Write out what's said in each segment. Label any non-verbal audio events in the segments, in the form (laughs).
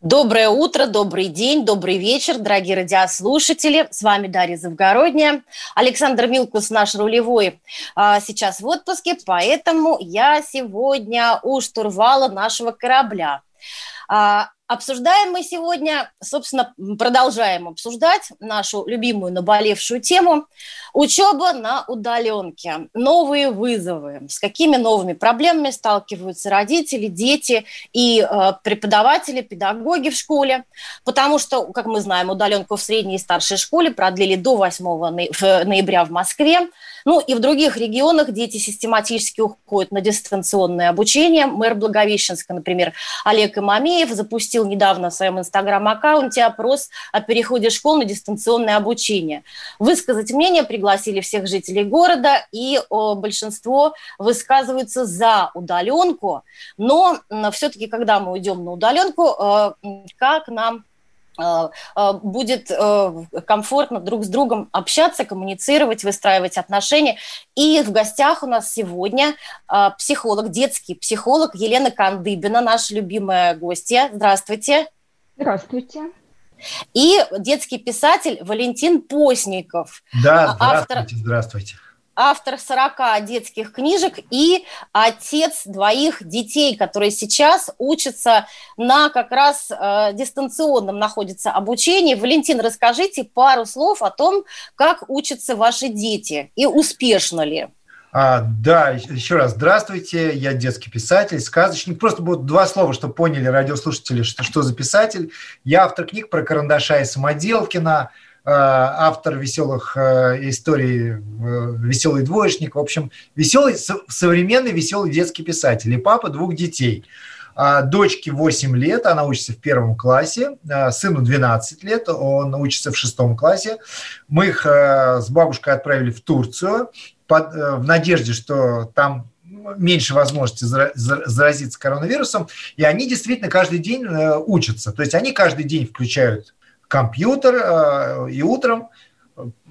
Доброе утро, добрый день, добрый вечер, дорогие радиослушатели. С вами Дарья Завгородняя. Александр Милкус, наш рулевой, а, сейчас в отпуске, поэтому я сегодня у штурвала нашего корабля. Обсуждаем мы сегодня, собственно, продолжаем обсуждать нашу любимую наболевшую тему учеба на удаленке. Новые вызовы. С какими новыми проблемами сталкиваются родители, дети и э, преподаватели, педагоги в школе. Потому что, как мы знаем, удаленку в средней и старшей школе продлили до 8 ноября в Москве. Ну и в других регионах дети систематически уходят на дистанционное обучение. Мэр Благовещенска, например, Олег Имамеев запустил недавно в своем инстаграм-аккаунте опрос о переходе школ на дистанционное обучение. Высказать мнение пригласили всех жителей города, и о, большинство высказываются за удаленку. Но все-таки, когда мы уйдем на удаленку, э, как нам будет э, комфортно друг с другом общаться, коммуницировать, выстраивать отношения. И в гостях у нас сегодня психолог, детский психолог Елена Кандыбина, наша любимая гостья. Здравствуйте. Здравствуйте. И детский писатель Валентин Постников. Да, здравствуйте, автор... здравствуйте автор 40 детских книжек и отец двоих детей, которые сейчас учатся на как раз э, дистанционном находится обучении. Валентин, расскажите пару слов о том, как учатся ваши дети и успешно ли. А, да, еще раз здравствуйте, я детский писатель, сказочник. Просто будут два слова, чтобы поняли радиослушатели, что, что за писатель. Я автор книг про карандаша и самоделкина, автор веселых э, историй, э, веселый двоечник, в общем, веселый, современный веселый детский писатель и папа двух детей. А дочке 8 лет, она учится в первом классе, сыну 12 лет, он учится в шестом классе. Мы их с бабушкой отправили в Турцию в надежде, что там меньше возможности заразиться коронавирусом, и они действительно каждый день учатся. То есть они каждый день включают компьютер э, и утром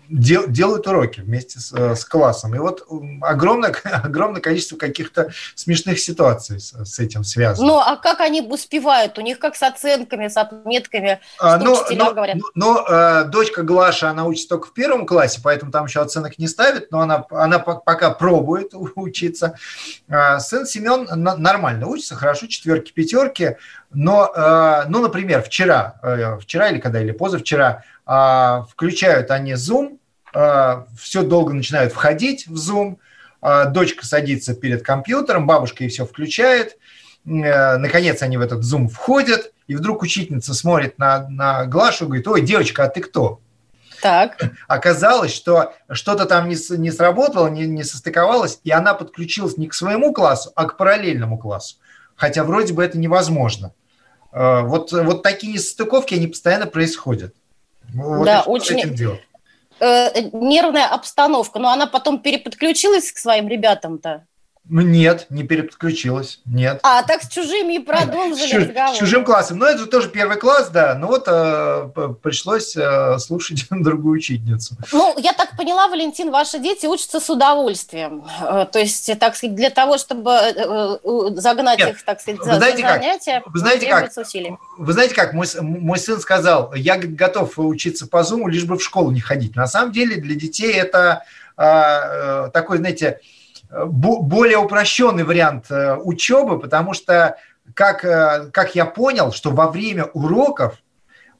дел, делают уроки вместе с, э, с классом. И вот огромное, (laughs) огромное количество каких-то смешных ситуаций с, с этим связано. Ну, а как они успевают? У них как с оценками, с отметками, а, что но, но, говорят? Но э, дочка Глаша, она учится только в первом классе, поэтому там еще оценок не ставит, но она, она пока пробует учиться. А сын Семен нормально учится, хорошо, четверки, пятерки. Но, э, ну, например, вчера, э, вчера или когда, или позавчера, включают они Zoom, все долго начинают входить в Zoom, дочка садится перед компьютером, бабушка ей все включает, наконец они в этот Zoom входят, и вдруг учительница смотрит на, на Глашу и говорит, ой, девочка, а ты кто? Так. (laughs) Оказалось, что что-то там не, не сработало, не, не состыковалось, и она подключилась не к своему классу, а к параллельному классу хотя вроде бы это невозможно. Э, вот, вот такие несостыковки, они постоянно происходят. Вот да, очень э, нервная обстановка, но она потом переподключилась к своим ребятам-то. Ну, нет, не переподключилась, нет. А, так с чужими и продолжили с, чуж, разговор. С чужим классом. Ну, это же тоже первый класс, да. Ну, вот э, пришлось э, слушать (laughs) другую учительницу. Ну, я так поняла, Валентин, ваши дети учатся с удовольствием. Э, то есть, так сказать, для того, чтобы э, э загнать нет, их, так сказать, за, знаете за занятия, вы знаете как? Усилий. Вы знаете как? Мой, мой сын сказал, я готов учиться по Zoom, лишь бы в школу не ходить. На самом деле для детей это э, такой, знаете, более упрощенный вариант э, учебы, потому что, как, э, как я понял, что во время уроков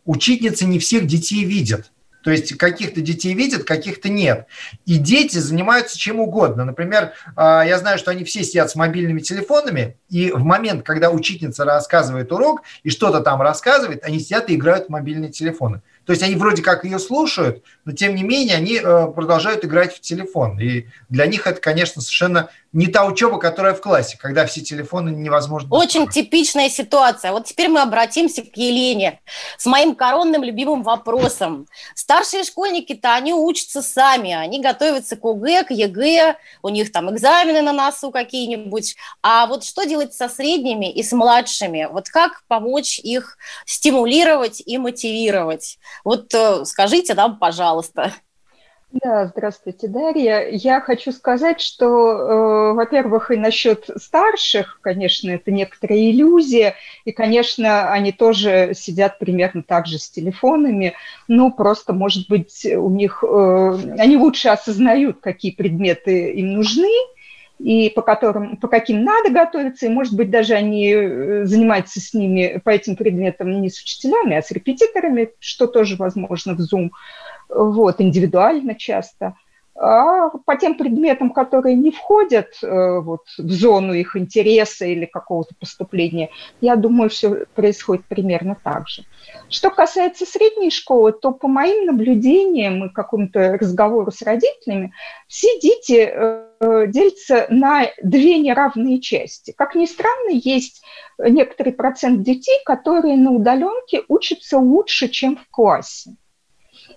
учительница не всех детей видит. То есть каких-то детей видят, каких-то нет. И дети занимаются чем угодно. Например, а, я знаю, что они все сидят с мобильными телефонами, и в момент, когда учительница рассказывает урок и что-то там рассказывает, они сидят и играют в мобильные телефоны. То есть они вроде как ее слушают, но тем не менее они э, продолжают играть в телефон. И для них это, конечно, совершенно не та учеба, которая в классе, когда все телефоны невозможно. Очень достать. типичная ситуация. Вот теперь мы обратимся к Елене с моим коронным любимым вопросом. Старшие школьники-то они учатся сами, они готовятся к ОГЭ, к ЕГЭ, у них там экзамены на носу какие-нибудь. А вот что делать со средними и с младшими? Вот как помочь их стимулировать и мотивировать? Вот э, скажите нам, пожалуйста. Да, здравствуйте, Дарья. Я хочу сказать, что, э, во-первых, и насчет старших, конечно, это некоторая иллюзия, и, конечно, они тоже сидят примерно так же с телефонами, ну, просто, может быть, у них, э, они лучше осознают, какие предметы им нужны, и по которым, по каким надо готовиться, и, может быть, даже они э, занимаются с ними по этим предметам не с учителями, а с репетиторами, что тоже возможно в Zoom вот, индивидуально часто. А по тем предметам, которые не входят э, вот, в зону их интереса или какого-то поступления, я думаю, все происходит примерно так же. Что касается средней школы, то по моим наблюдениям и какому-то разговору с родителями, все дети э, делятся на две неравные части. Как ни странно, есть некоторый процент детей, которые на удаленке учатся лучше, чем в классе.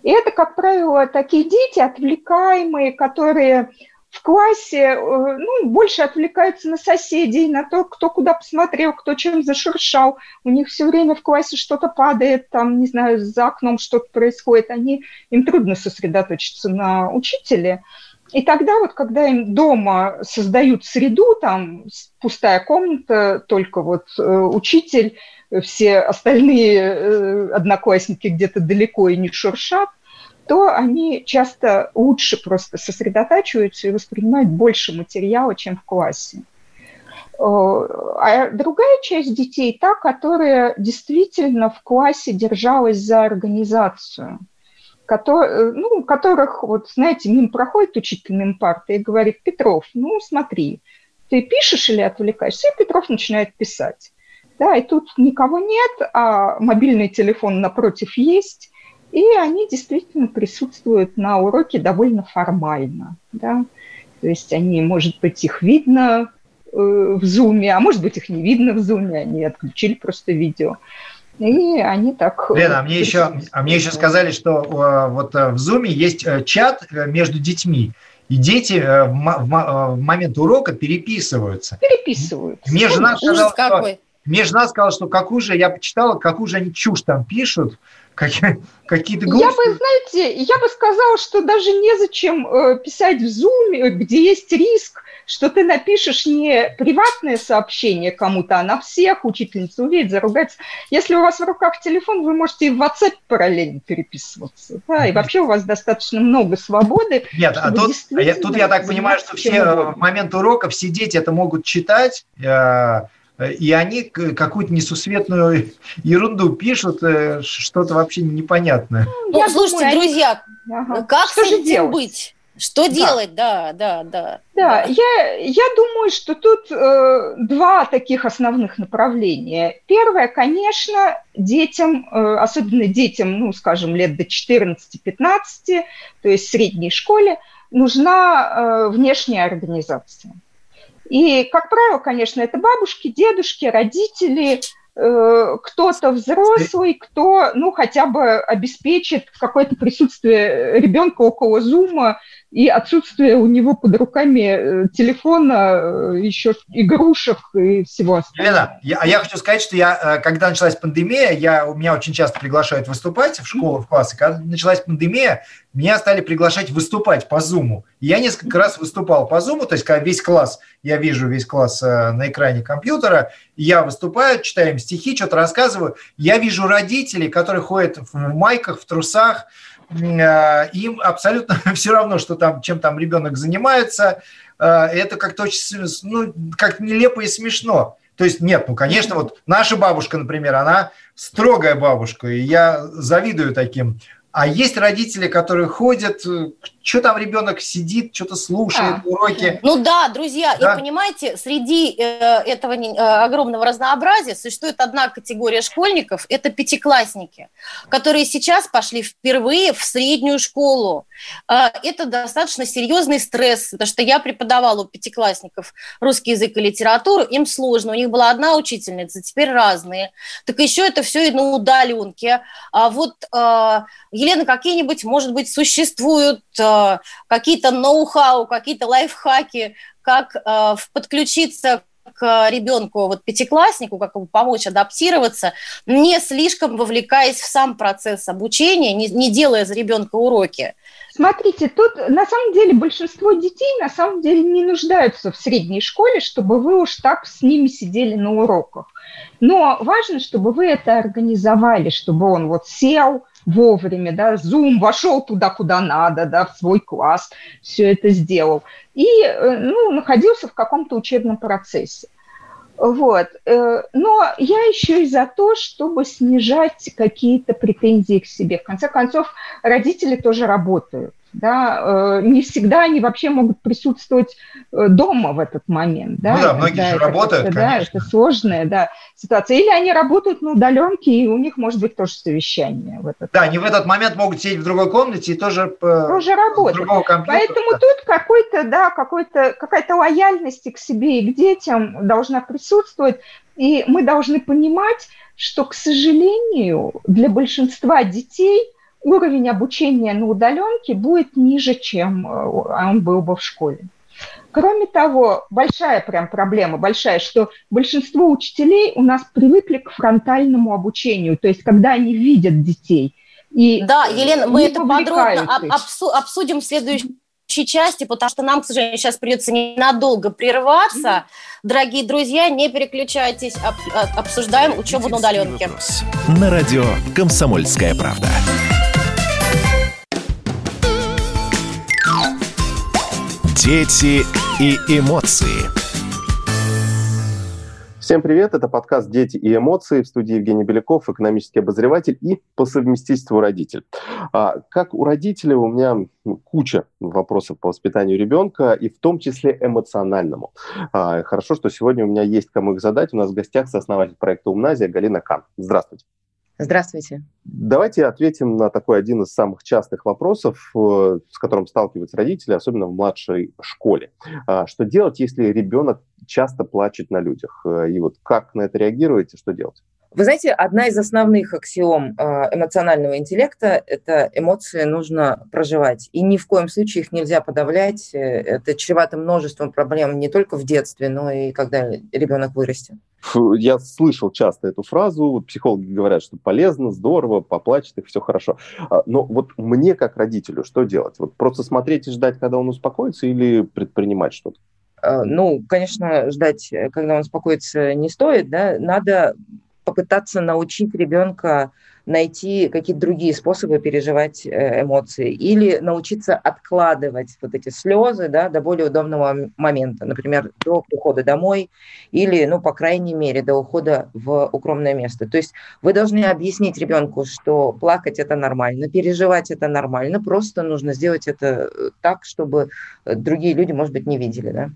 И это, как правило, такие дети отвлекаемые, которые в классе э, ну, больше отвлекаются на соседей, на то, кто куда посмотрел, кто чем зашуршал. У них все время в классе что-то падает, там, не знаю, за окном что-то происходит. Они, им трудно сосредоточиться на учителе. И тогда вот, когда им дома создают среду, там пустая комната, только вот э, учитель, все остальные э, одноклассники где-то далеко и не шуршат, то они часто лучше просто сосредотачиваются и воспринимают больше материала, чем в классе. Э, а другая часть детей та, которая действительно в классе держалась за организацию, который, ну, которых, вот, знаете, мимо проходит учитель мимо парты и говорит, Петров, ну, смотри, ты пишешь или отвлекаешься? И Петров начинает писать. Да, и тут никого нет, а мобильный телефон напротив есть, и они действительно присутствуют на уроке довольно формально. Да? То есть они, может быть, их видно э, в зуме, а может быть, их не видно в зуме, они отключили просто видео. И они так... Лена, а мне, еще, а мне еще сказали, что э, вот э, в зуме есть чат между детьми. И дети в, в, в момент урока переписываются. Переписываются. Мне жена сказала, что мне жена сказала, что какую же, я почитала, какую же они чушь там пишут, (laughs) какие-то глупости. Я бы, знаете, я бы сказала, что даже незачем э, писать в Zoom, где есть риск, что ты напишешь не приватное сообщение кому-то, а на всех, учительница увидит, заругается. Если у вас в руках телефон, вы можете и в WhatsApp параллельно переписываться. Да, и вообще у вас достаточно много свободы. Нет, а тут, а я, тут я так понимаю, что все в момент урока все дети это могут читать, э, и они какую-то несусветную ерунду пишут, э, что-то вообще непонятное. Ну, Я слушайте, думаю, друзья, ага. как что с этим делать? быть? Что да. делать? Да, да, да. Да, да. Я, я думаю, что тут э, два таких основных направления. Первое, конечно, детям, э, особенно детям, ну, скажем, лет до 14-15, то есть в средней школе, нужна э, внешняя организация. И, как правило, конечно, это бабушки, дедушки, родители, э, кто-то взрослый, кто, ну, хотя бы обеспечит какое-то присутствие ребенка около зума и отсутствие у него под руками э, телефона, э, еще игрушек и всего остального. Елена, я, а я хочу сказать, что я, когда началась пандемия, я, у меня очень часто приглашают выступать в школу, в классы. Когда началась пандемия, меня стали приглашать выступать по Зуму. Я несколько раз выступал по Зуму, то есть когда весь класс, я вижу весь класс э, на экране компьютера, я выступаю, читаю им стихи, что-то рассказываю. Я вижу родителей, которые ходят в майках, в трусах, э, им абсолютно (laughs) все равно, что там, чем там ребенок занимается. Э, это как-то очень, ну, как нелепо и смешно. То есть нет, ну, конечно, вот наша бабушка, например, она строгая бабушка, и я завидую таким А есть родители, которые ходят, э, что там ребенок сидит, что-то слушает, а. уроки. Ну да, друзья, да? и понимаете, среди э, этого э, огромного разнообразия существует одна категория школьников, это пятиклассники, которые сейчас пошли впервые в среднюю школу. Э, это достаточно серьезный стресс, потому что я преподавала у пятиклассников русский язык и литературу, им сложно, у них была одна учительница, теперь разные. Так еще это все и на удаленке. А вот э, Елена, какие-нибудь, может быть, существуют э, какие-то ноу-хау, какие-то лайфхаки, как э, подключиться к ребенку, вот пятикласснику, как ему помочь адаптироваться, не слишком вовлекаясь в сам процесс обучения, не, не делая за ребенка уроки. Смотрите, тут на самом деле большинство детей на самом деле не нуждаются в средней школе, чтобы вы уж так с ними сидели на уроках. Но важно, чтобы вы это организовали, чтобы он вот сел, вовремя, да, Zoom вошел туда, куда надо, да, в свой класс, все это сделал. И, э, ну, находился в каком-то учебном процессе. Вот. Э, но я еще и за то, чтобы снижать какие-то претензии к себе. В конце концов, родители тоже работают да, э, не всегда они вообще могут присутствовать э, дома в этот момент, да. Ну да, многие же работают, конечно. Да, это сложная, да, ситуация. Или они работают на удаленке, и у них может быть тоже совещание в этот Да, они в этот момент могут сидеть в другой комнате и тоже э, тоже работать. Поэтому да. тут какой-то, да, какой-то, какая-то лояльность к себе и к детям должна присутствовать, и мы должны понимать, что, к сожалению, для большинства детей – уровень обучения на удаленке будет ниже, чем э, он был бы в школе. Кроме того, большая прям проблема, большая, что большинство учителей у нас привыкли к фронтальному обучению, то есть когда они видят детей. И да, Елена, мы это подробно обсудим в следующем части, потому что нам, к сожалению, сейчас придется ненадолго прерваться. Дорогие друзья, не переключайтесь, об, обсуждаем учебу на удаленке. На радио «Комсомольская правда». Дети и эмоции. Всем привет, это подкаст «Дети и эмоции» в студии Евгений Беляков, экономический обозреватель и по совместительству родитель. А, как у родителей у меня куча вопросов по воспитанию ребенка, и в том числе эмоциональному. А, хорошо, что сегодня у меня есть кому их задать. У нас в гостях сооснователь проекта «Умназия» Галина Кан. Здравствуйте. Здравствуйте. Давайте ответим на такой один из самых частых вопросов, э, с которым сталкиваются родители, особенно в младшей школе. А, что делать, если ребенок часто плачет на людях? Э, и вот как на это реагируете, что делать? Вы знаете, одна из основных аксиом э, эмоционального интеллекта – это эмоции нужно проживать. И ни в коем случае их нельзя подавлять. Это чревато множеством проблем не только в детстве, но и когда ребенок вырастет. Я слышал часто эту фразу, психологи говорят, что полезно, здорово, поплачет и все хорошо. А, но вот мне как родителю что делать? Вот просто смотреть и ждать, когда он успокоится, или предпринимать что-то? Э, ну, конечно, ждать, когда он успокоится, не стоит, да, надо попытаться научить ребенка найти какие-то другие способы переживать э, эмоции или научиться откладывать вот эти слезы да, до более удобного момента, например, до прихода домой или, ну, по крайней мере, до ухода в укромное место. То есть вы должны объяснить ребенку, что плакать это нормально, переживать это нормально, просто нужно сделать это э, так, чтобы другие люди, может быть, не видели, да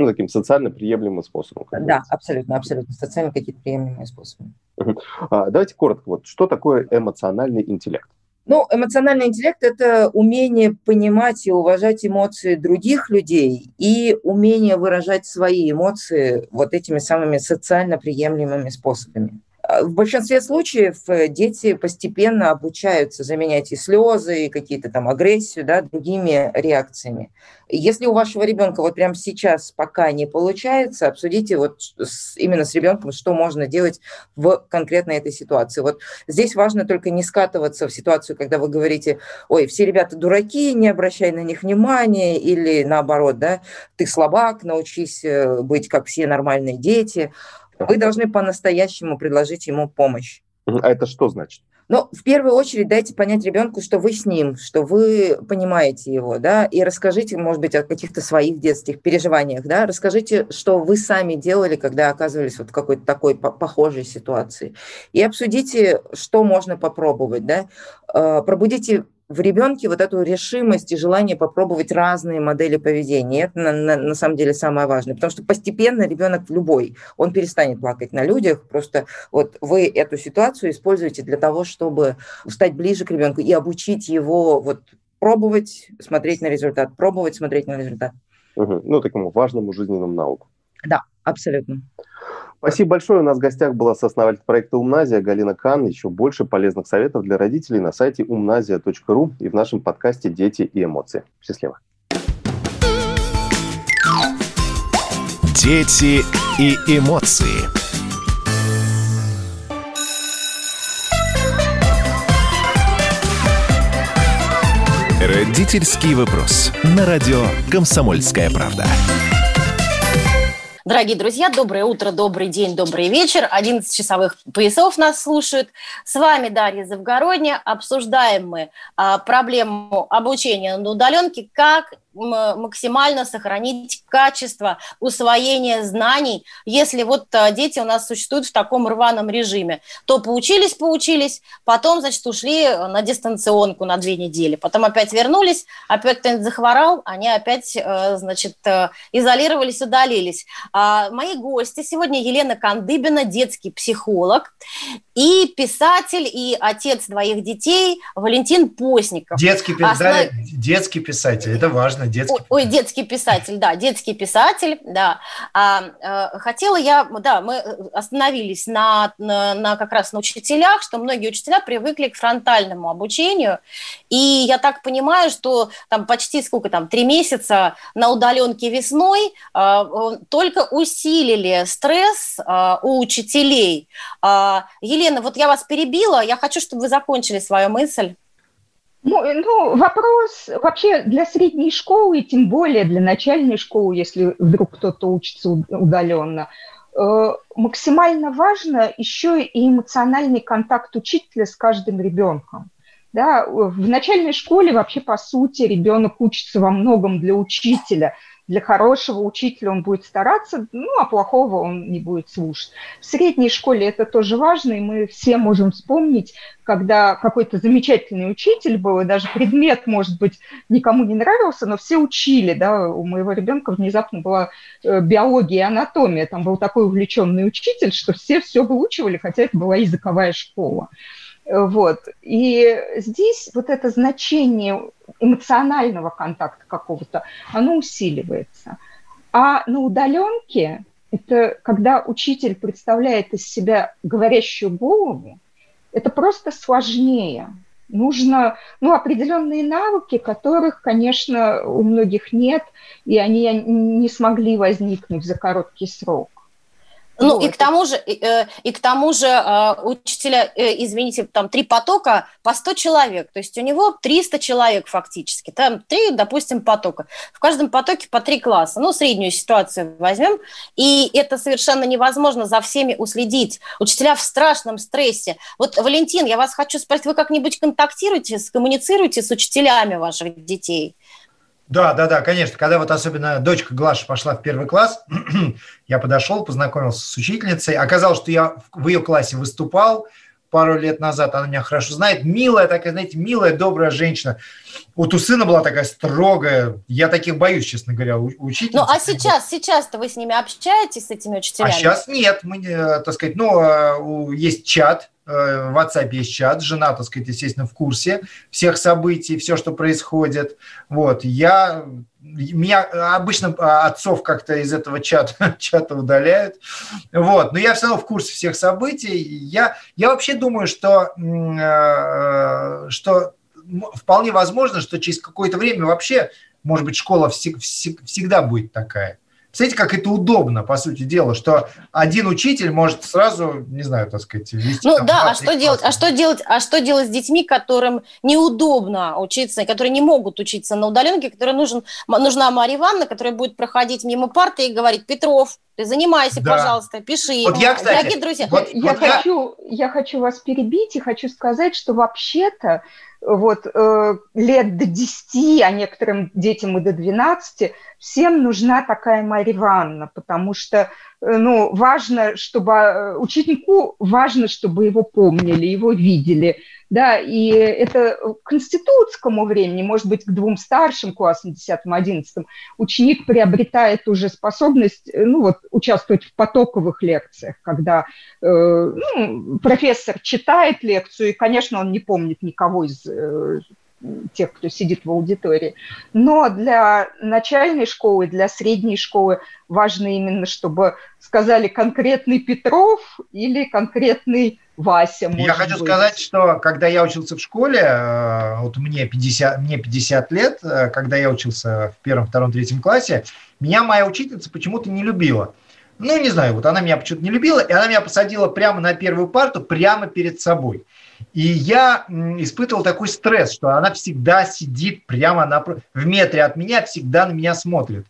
ну, таким социально приемлемым способом. Да, говорится. абсолютно, абсолютно. Социально какие-то приемлемые способы. А, давайте коротко. Вот что такое эмоциональный интеллект? Ну, эмоциональный интеллект – это умение понимать и уважать эмоции других людей и умение выражать свои эмоции вот этими самыми социально приемлемыми способами. А, в большинстве случаев э, дети постепенно обучаются заменять и слезы, и какие-то там агрессию, да, другими реакциями. Если у вашего ребенка вот прямо сейчас пока не получается, обсудите вот с, именно с ребенком, что можно делать в конкретной этой ситуации. Вот здесь важно только не скатываться в ситуацию, когда вы говорите, ой, все ребята дураки, не обращай на них внимания, или наоборот, да, ты слабак, научись э, быть как все нормальные дети. Вы должны по-настоящему предложить ему помощь. А это что значит? Но в первую очередь дайте понять ребенку, что вы с ним, что вы понимаете его, да, и расскажите, может быть, о каких-то своих детских переживаниях, да, расскажите, что вы сами делали, когда оказывались вот в какой-то такой похожей ситуации, и обсудите, что можно попробовать, да, э, пробудите в ребенке вот эту решимость и желание попробовать разные модели поведения. Это на, на, на самом деле самое важное, потому что постепенно ребенок любой, он перестанет плакать на людях, просто вот вы эту ситуацию используете для того, чтобы стать ближе к ребенку и обучить его вот пробовать, смотреть на результат, пробовать, смотреть на результат. Угу. Ну, такому важному жизненному науку. Да, абсолютно. Спасибо большое. У нас в гостях была сооснователь проекта «Умназия» Галина Кан. Еще больше полезных советов для родителей на сайте умназия.ру и в нашем подкасте «Дети и эмоции». Счастливо. Дети и эмоции. Родительский вопрос. На радио «Комсомольская правда». Дорогие друзья, доброе утро, добрый день, добрый вечер. 11 часовых поясов нас слушают. С вами Дарья Завгородня. Обсуждаем мы а, проблему обучения на удаленке, как максимально сохранить качество усвоения знаний, если вот а, дети у нас существуют в таком рваном режиме. То поучились, поучились, потом, значит, ушли на дистанционку на две недели, потом опять вернулись, опять кто-нибудь захворал, они опять, э, значит, э, изолировались, удалились. А мои гости сегодня Елена Кандыбина, детский психолог, и писатель, и отец двоих детей Валентин Постников. Детский, Основ... детский писатель, это важно, детский. Ой, детский писатель, да, детский писатель, да. А, а, хотела я, да, мы остановились на, на, на как раз на учителях, что многие учителя привыкли к фронтальному обучению, и я так понимаю, что там почти сколько там, три месяца на удаленке весной а, только усилили стресс а, у учителей. А, Елена, вот я вас перебила, я хочу, чтобы вы закончили свою мысль. Ну, ну, вопрос вообще для средней школы, тем более для начальной школы, если вдруг кто-то учится удаленно, э, максимально важно еще и эмоциональный контакт учителя с каждым ребенком. Да, в начальной школе вообще, по сути, ребенок учится во многом для учителя – для хорошего учителя он будет стараться, ну, а плохого он не будет слушать. В средней школе это тоже важно, и мы все можем вспомнить, когда какой-то замечательный учитель был, и даже предмет, может быть, никому не нравился, но все учили, да, у моего ребенка внезапно была э, биология и анатомия, там был такой увлеченный учитель, что все все выучивали, хотя это была языковая школа. Вот. И здесь вот это значение эмоционального контакта какого-то, оно усиливается. А на удаленке это когда учитель представляет из себя говорящую голову, это просто сложнее. Нужно ну, определенные навыки, которых, конечно, у многих нет, и они не смогли возникнуть за короткий срок. Ну вот. и к тому же, и, э, и к тому же учителя, э, извините, там три потока по 100 человек, то есть у него 300 человек фактически, там три, допустим, потока. В каждом потоке по три класса, ну среднюю ситуацию возьмем, и это совершенно невозможно за всеми уследить. Учителя в страшном стрессе. Вот, Валентин, я вас хочу спросить, вы как-нибудь контактируете, коммуницируете с учителями ваших детей? Да, да, да, конечно. Когда вот особенно дочка Глаша пошла в первый класс, (clears throat) я подошел, познакомился с учительницей. Оказалось, что я в ее классе выступал пару лет назад, она меня хорошо знает. Милая такая, знаете, милая, добрая женщина. Вот у сына была такая строгая. Я таких боюсь, честно говоря, учить. Ну, а сейчас, сейчас-то вы с ними общаетесь, с этими учителями? А сейчас нет. Мы, э, так сказать, ну, есть чат, в WhatsApp есть чат, жена, так сказать, естественно, в курсе всех событий, все, что происходит. Вот, я, меня обычно отцов как-то из этого чата, (laughs) чата удаляют, вот, но я все равно в курсе всех событий. Я, я вообще думаю, что, э, что вполне возможно, что через какое-то время вообще, может быть, школа всегда будет такая. Представляете, как это удобно, по сути дела, что один учитель может сразу, не знаю, так сказать, вести... Ну да, а что делать? А что делать? А что делать с детьми, которым неудобно учиться, которые не могут учиться на удаленке, которым нужен, нужна Мария Ивановна, которая будет проходить мимо парты и говорить, Петров, ты занимайся, да. пожалуйста, пиши. Вот я, кстати, Дорогие друзья, вот, я, вот хочу, я... я хочу вас перебить и хочу сказать, что вообще-то вот, э, лет до 10, а некоторым детям и до 12, всем нужна такая Марья Ивановна, потому что Э, ну, важно, чтобы э, ученику важно, чтобы его помнили, его видели, да, и это к институтскому времени, может быть, к двум старшим классам, 10-11, ученик приобретает уже способность, э, ну, вот, участвовать в потоковых лекциях, когда э, ну, профессор читает лекцию, и, конечно, он не помнит никого из э, тех, кто сидит в аудитории. Но для начальной школы, для средней школы важно именно, чтобы сказали конкретный Петров или конкретный Вася. Я хочу быть. сказать, что когда я учился в школе, э, вот мне 50, мне 50 лет, э, когда я учился в первом, втором, третьем классе, меня моя учительница почему-то не любила. Ну, не знаю, вот она меня почему-то не любила, и она меня посадила прямо на первую парту, прямо перед собой. И я испытывал такой стресс, что она всегда сидит прямо на, в метре от меня, всегда на меня смотрит.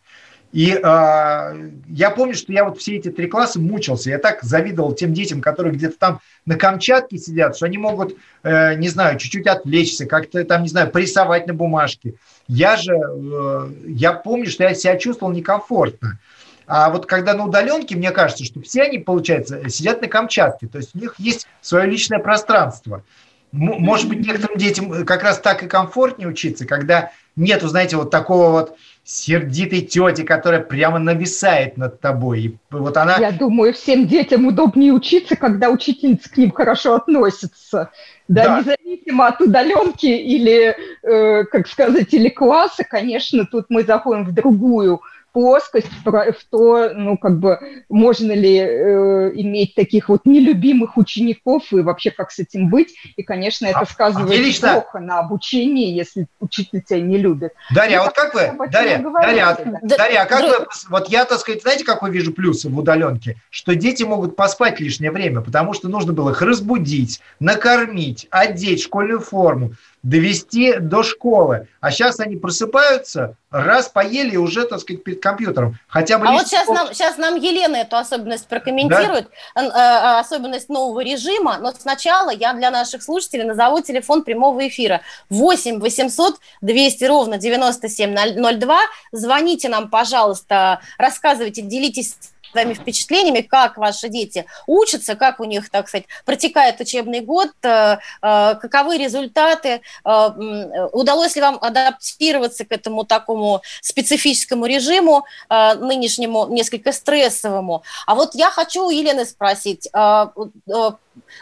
И э, я помню, что я вот все эти три класса мучился. Я так завидовал тем детям, которые где-то там на Камчатке сидят, что они могут, э, не знаю, чуть-чуть отвлечься, как-то там, не знаю, порисовать на бумажке. Я же, э, я помню, что я себя чувствовал некомфортно. А вот когда на удаленке, мне кажется, что все они, получается, сидят на Камчатке, то есть у них есть свое личное пространство. Может быть, некоторым детям как раз так и комфортнее учиться, когда нету, знаете, вот такого вот сердитой тети, которая прямо нависает над тобой. И вот она... Я думаю, всем детям удобнее учиться, когда учительница к ним хорошо относится. Да, да. независимо от удаленки или, э, как сказать, или класса, конечно, тут мы заходим в другую плоскость в то, ну, как бы, можно ли э, иметь таких вот нелюбимых учеников и вообще как с этим быть. И, конечно, это а, сказывается а лично... плохо на обучении, если учитель тебя не любит. Дарья, а вот как вы, Дарья, Дарья, да. Дарья, а как вы, вот я, так сказать, знаете, какой вижу плюсы в удаленке? Что дети могут поспать лишнее время, потому что нужно было их разбудить, накормить, одеть школьную форму довести до школы. А сейчас они просыпаются, раз поели уже, так сказать, перед компьютером. Хотя бы а вот сейчас нам, сейчас нам Елена эту особенность прокомментирует, да? Э, э, особенность нового режима, но сначала я для наших слушателей назову телефон прямого эфира 8 800 200 ровно 9702. Звоните нам, пожалуйста, рассказывайте, делитесь своими впечатлениями, как ваши дети учатся, как у них, так сказать, протекает учебный год, э, э, каковы результаты, э, удалось ли вам адаптироваться к этому такому специфическому режиму, нынешнему несколько стрессовому. А вот я хочу у Елены спросить,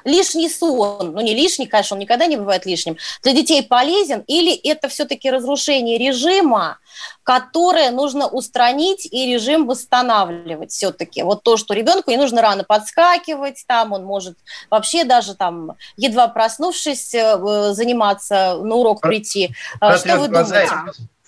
лишний сон, ну не лишний, конечно, он никогда не бывает лишним, для детей полезен или это все-таки разрушение режима, которое нужно устранить и режим восстанавливать все-таки. Вот то, что ребенку не нужно рано подскакивать, там он может вообще даже там, едва проснувшись, э, заниматься, на урок прийти. А что вы думаете?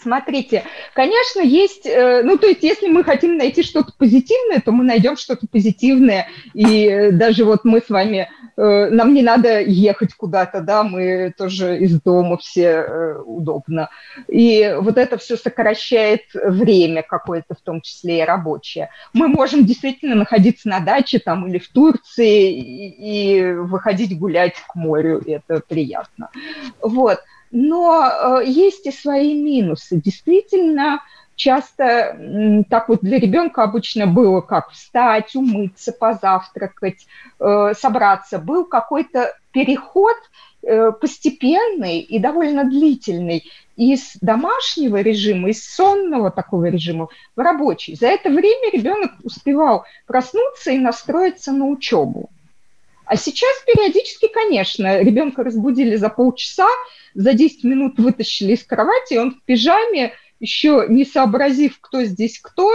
Смотрите, конечно, есть, э, ну, то есть, если мы хотим найти что-то позитивное, то мы найдем что-то позитивное, и э, даже вот мы с вами, э, нам не надо ехать куда-то, да, мы тоже из дома все удобно. И вот это все сокращает время какое-то, в том числе и рабочее. Мы можем действительно находиться на даче там или в Турции и, и выходить гулять к морю, это приятно. Вот. Но э, есть и свои минусы. Действительно, часто так вот для ребенка обычно было как встать, умыться, позавтракать, э, собраться. Был какой-то переход э, постепенный и довольно длительный из домашнего режима, из сонного такого режима в рабочий. За это время ребенок успевал проснуться и настроиться на учебу. А сейчас периодически, конечно, ребенка разбудили за полчаса, за 10 минут вытащили из кровати, и он в пижаме, еще не сообразив, кто здесь кто,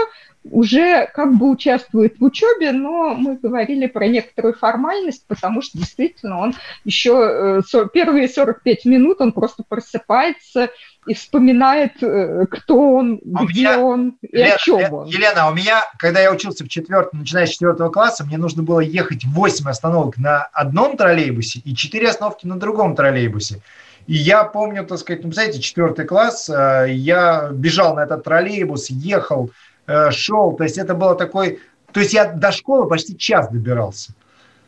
уже как бы участвует в учебе, но мы говорили про некоторую формальность, потому что действительно он еще э, первые 45 минут он просто просыпается и вспоминает, э, кто он, а где меня, он и Елена, о чем он. Елена, а у меня, когда я учился в четвертом, начиная с четвертого класса, мне нужно было ехать 8 остановок на одном троллейбусе и 4 остановки на другом троллейбусе. И я помню, так сказать, ну, знаете, четвертый класс, э, я бежал на этот троллейбус, ехал, э, шел, то есть это было такой... То есть я до школы почти час добирался.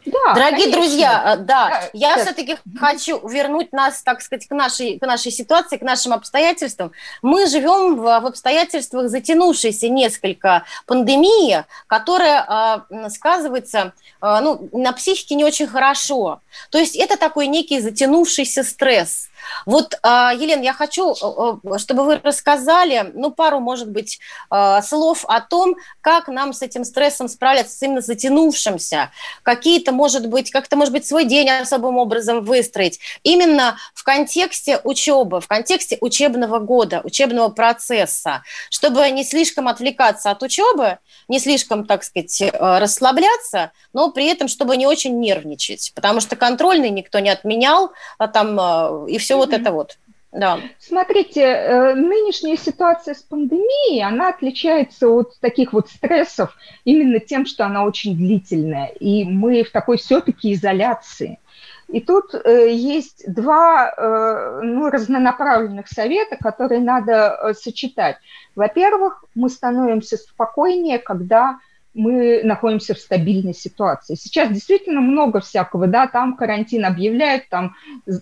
Да, Дорогие конечно. друзья, э, да, да я да. все-таки хочу вернуть нас, так сказать, к нашей, к нашей ситуации, к нашим обстоятельствам. Мы живем в, в обстоятельствах затянувшейся несколько пандемии, которая э, сказывается э, ну, на психике не очень хорошо. То есть это такой некий затянувшийся стресс. Вот, а, Елена, я хочу, э, э, чтобы вы рассказали, ну, пару, может быть, э, слов о том, как нам с этим стрессом справляться, с именно затянувшимся, какие-то, может быть, как-то, может быть, свой день особым образом выстроить, именно в контексте учебы, в контексте учебного года, учебного процесса, чтобы не слишком отвлекаться от учебы, не слишком, так сказать, расслабляться, но при этом, чтобы не очень нервничать, потому что контрольный никто не отменял, а там и все вот это вот. Да. Смотрите, э, нынешняя ситуация с пандемией, она отличается от таких вот стрессов именно тем, что она очень длительная, и мы в такой все-таки изоляции. И тут э, есть два э, ну, разнонаправленных совета, которые надо сочетать. Во-первых, мы становимся спокойнее, когда мы находимся в стабильной ситуации. Сейчас действительно много всякого, да, там карантин объявляют, там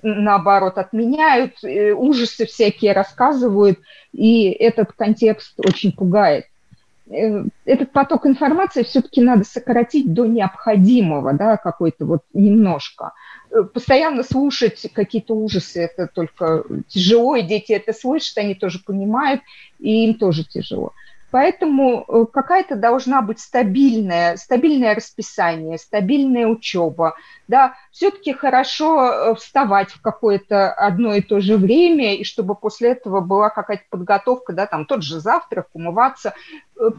наоборот отменяют, э, ужасы всякие рассказывают, и этот контекст очень пугает. Э, этот поток информации все-таки надо сократить до необходимого, да, какой-то вот немножко. Э, постоянно слушать какие-то ужасы, это только тяжело, и дети это слышат, они тоже понимают, и им тоже тяжело. Поэтому э, какая-то должна быть стабильная, стабильное расписание, стабильная учеба. Да, все-таки хорошо э, вставать в какое-то одно и то же время, и чтобы после этого была какая-то подготовка, да, там тот же завтрак, умываться.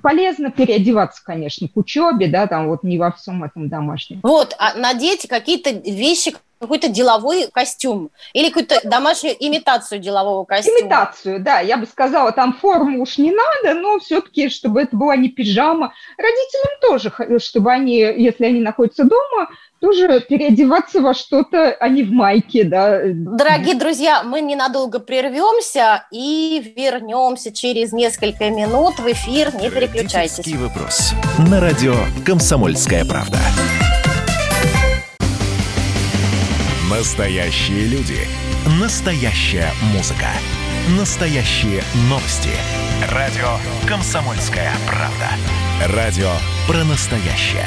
Полезно переодеваться, конечно, к учебе, да, там вот не во всем этом домашнем. Вот, а надеть какие-то вещи, какой-то деловой костюм или какую-то домашнюю имитацию делового костюма. Имитацию, да, я бы сказала, там форму уж не надо, но все-таки, чтобы это была не пижама. Родителям тоже, чтобы они, если они находятся дома, тоже переодеваться во что-то, а не в майке, да. Дорогие друзья, мы ненадолго прервемся и вернемся через несколько минут в эфир. Не переключайтесь. вопрос. На радио «Комсомольская правда». Настоящие люди. Настоящая музыка. Настоящие новости. Радио «Комсомольская правда». Радио про настоящее.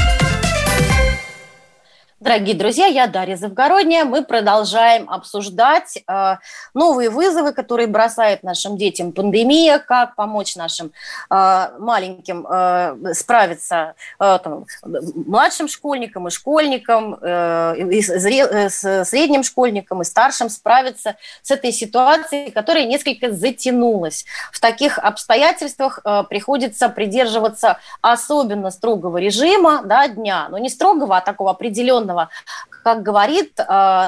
Дорогие друзья, я Дарья Завгородняя. Мы продолжаем обсуждать э, новые вызовы, которые бросает нашим детям пандемия, как помочь нашим э, маленьким э, справиться, э, там, младшим школьникам и школьникам, э, и зре, с средним школьникам и старшим справиться с этой ситуацией, которая несколько затянулась. В таких обстоятельствах э, приходится придерживаться особенно строгого режима да, дня, но не строгого, а такого определенного определенного. Как говорит э,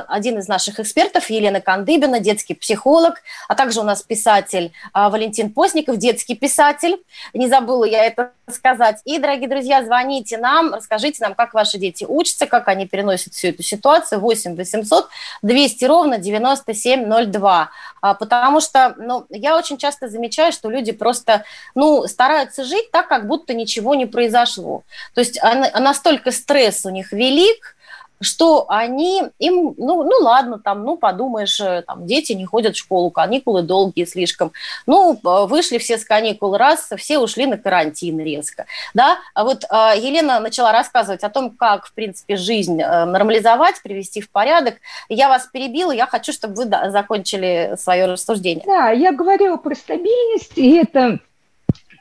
один из наших экспертов, Елена Кандыбина, детский психолог, а также у нас писатель э, Валентин Постников, детский писатель. Не забыла я это сказать. И, дорогие друзья, звоните нам, расскажите нам, как ваши дети учатся, как они переносят всю эту ситуацию. 8 800 200 ровно 9702. А, потому что ну, я очень часто замечаю, что люди просто ну, стараются жить так, как будто ничего не произошло. То есть настолько стресс у них велик, что они, им, ну, ну ладно, там, ну подумаешь, э, там, дети не ходят в школу, каникулы долгие слишком. Ну, вышли все с каникул раз, все ушли на карантин резко. Да? А вот э, Елена начала рассказывать о том, как, в принципе, жизнь э, нормализовать, привести в порядок. Я вас перебила, я хочу, чтобы вы закончили свое рассуждение. Да, я говорила про стабильность, и это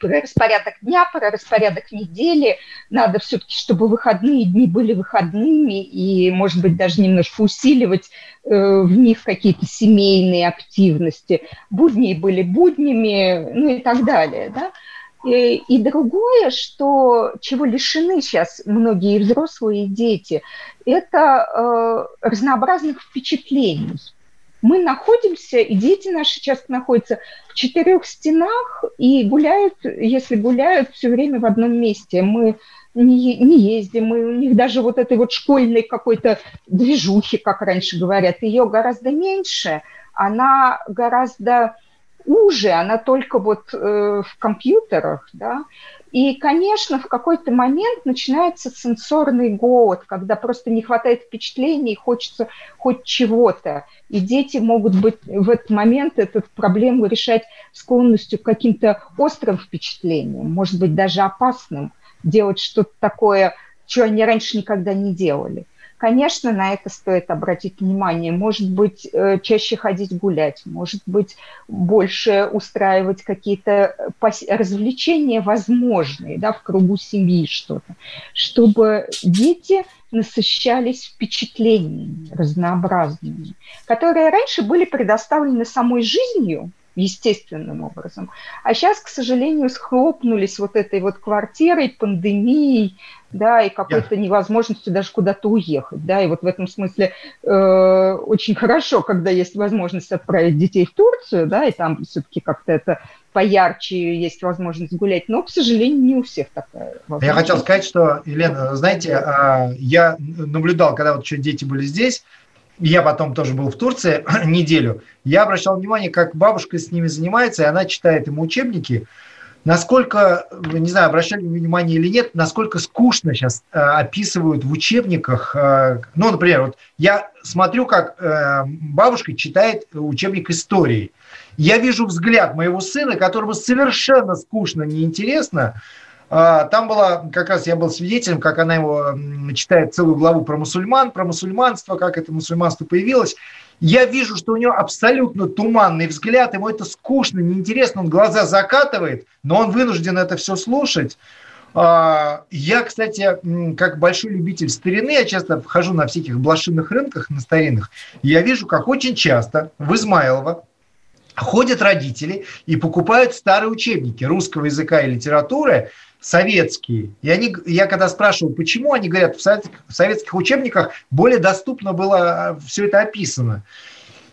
распорядок дня, про распорядок недели. Надо все-таки, чтобы выходные дни были выходными и, может быть, даже немножко усиливать э, в них какие-то семейные активности. Будни были буднями, ну и так далее, да. И, и другое, что, чего лишены сейчас многие взрослые и дети, это э, разнообразных впечатлений мы находимся, и дети наши часто находятся в четырех стенах и гуляют, если гуляют, все время в одном месте. Мы не, не ездим, мы, у них даже вот этой вот школьной какой-то движухи, как раньше говорят, ее гораздо меньше, она гораздо уже, она только вот э, в компьютерах, да, и, конечно, в какой-то момент начинается сенсорный голод, когда просто не хватает впечатлений, хочется хоть чего-то. И дети могут быть в этот момент эту проблему решать склонностью к каким-то острым впечатлениям, может быть, даже опасным, делать что-то такое, что они раньше никогда не делали. Конечно, на это стоит обратить внимание. Может быть, э, чаще ходить гулять, может быть, больше устраивать какие-то э, развлечения возможные, да, в кругу семьи что-то, чтобы дети насыщались впечатлениями разнообразными, которые раньше были предоставлены самой жизнью, естественным образом. А сейчас, к сожалению, схлопнулись вот этой вот квартирой, пандемией, да, и какой-то невозможностью даже куда-то уехать, да, и вот в этом смысле э, очень хорошо, когда есть возможность отправить детей в Турцию, да, и там все-таки как-то это поярче есть возможность гулять, но, к сожалению, не у всех такая возможность. Я хотел сказать, что, Елена, знаете, а, я наблюдал, когда вот еще дети были здесь, я потом тоже был в Турции (clears throat) неделю, я обращал внимание, как бабушка с ними занимается, и она читает им учебники, насколько, не знаю, обращали внимание или нет, насколько скучно сейчас э, описывают в учебниках. Э, ну, например, вот я смотрю, как э, бабушка читает учебник истории. Я вижу взгляд моего сына, которому совершенно скучно, неинтересно, там была, как раз я был свидетелем, как она его читает целую главу про мусульман, про мусульманство, как это мусульманство появилось. Я вижу, что у него абсолютно туманный взгляд, ему это скучно, неинтересно, он глаза закатывает, но он вынужден это все слушать. А, я, кстати, как большой любитель старины, я часто вхожу на всяких блошиных рынках, на старинных, я вижу, как очень часто в Измайлово ходят родители и покупают старые учебники русского языка и литературы, советские. И они, я когда спрашивал, почему, они говорят, в советских, в советских учебниках более доступно было а, все это описано.